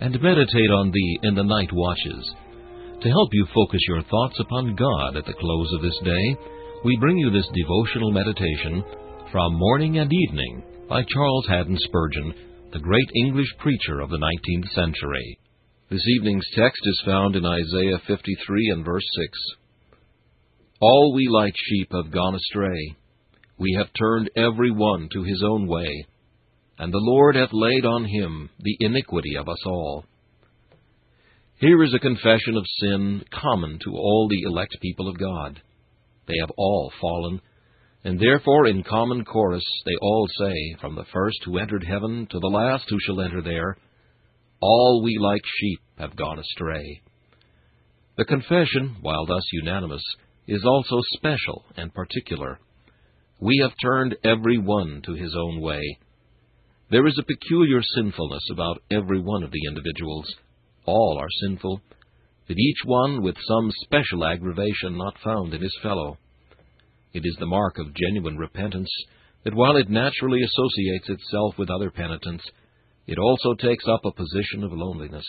and meditate on thee in the night watches. To help you focus your thoughts upon God at the close of this day, we bring you this devotional meditation from Morning and Evening by Charles Haddon Spurgeon, the great English preacher of the 19th century. This evening's text is found in Isaiah 53 and verse 6. All we like sheep have gone astray. We have turned every one to his own way and the Lord hath laid on him the iniquity of us all. Here is a confession of sin common to all the elect people of God. They have all fallen, and therefore in common chorus they all say, from the first who entered heaven to the last who shall enter there, All we like sheep have gone astray. The confession, while thus unanimous, is also special and particular. We have turned every one to his own way there is a peculiar sinfulness about every one of the individuals. All are sinful, but each one with some special aggravation not found in his fellow. It is the mark of genuine repentance that while it naturally associates itself with other penitents, it also takes up a position of loneliness.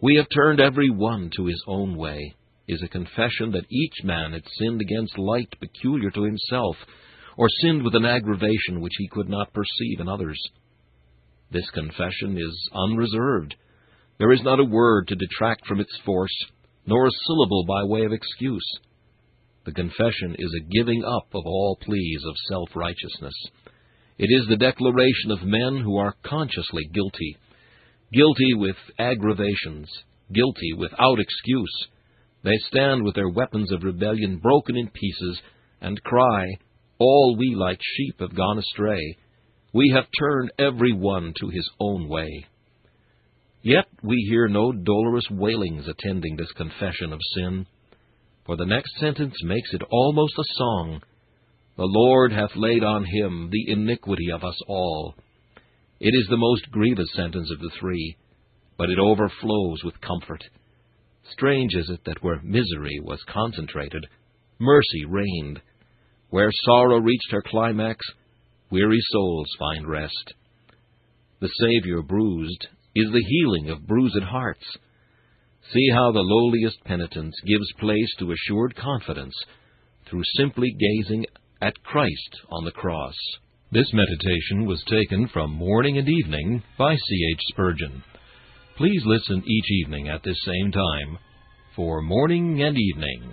We have turned every one to his own way, is a confession that each man had sinned against light peculiar to himself, or sinned with an aggravation which he could not perceive in others. This confession is unreserved. There is not a word to detract from its force, nor a syllable by way of excuse. The confession is a giving up of all pleas of self righteousness. It is the declaration of men who are consciously guilty, guilty with aggravations, guilty without excuse. They stand with their weapons of rebellion broken in pieces, and cry, all we like sheep have gone astray. We have turned every one to his own way. Yet we hear no dolorous wailings attending this confession of sin, for the next sentence makes it almost a song. The Lord hath laid on him the iniquity of us all. It is the most grievous sentence of the three, but it overflows with comfort. Strange is it that where misery was concentrated, mercy reigned. Where sorrow reached her climax, weary souls find rest. The Savior bruised is the healing of bruised hearts. See how the lowliest penitence gives place to assured confidence through simply gazing at Christ on the cross. This meditation was taken from Morning and Evening by C. H. Spurgeon. Please listen each evening at this same time for Morning and Evening.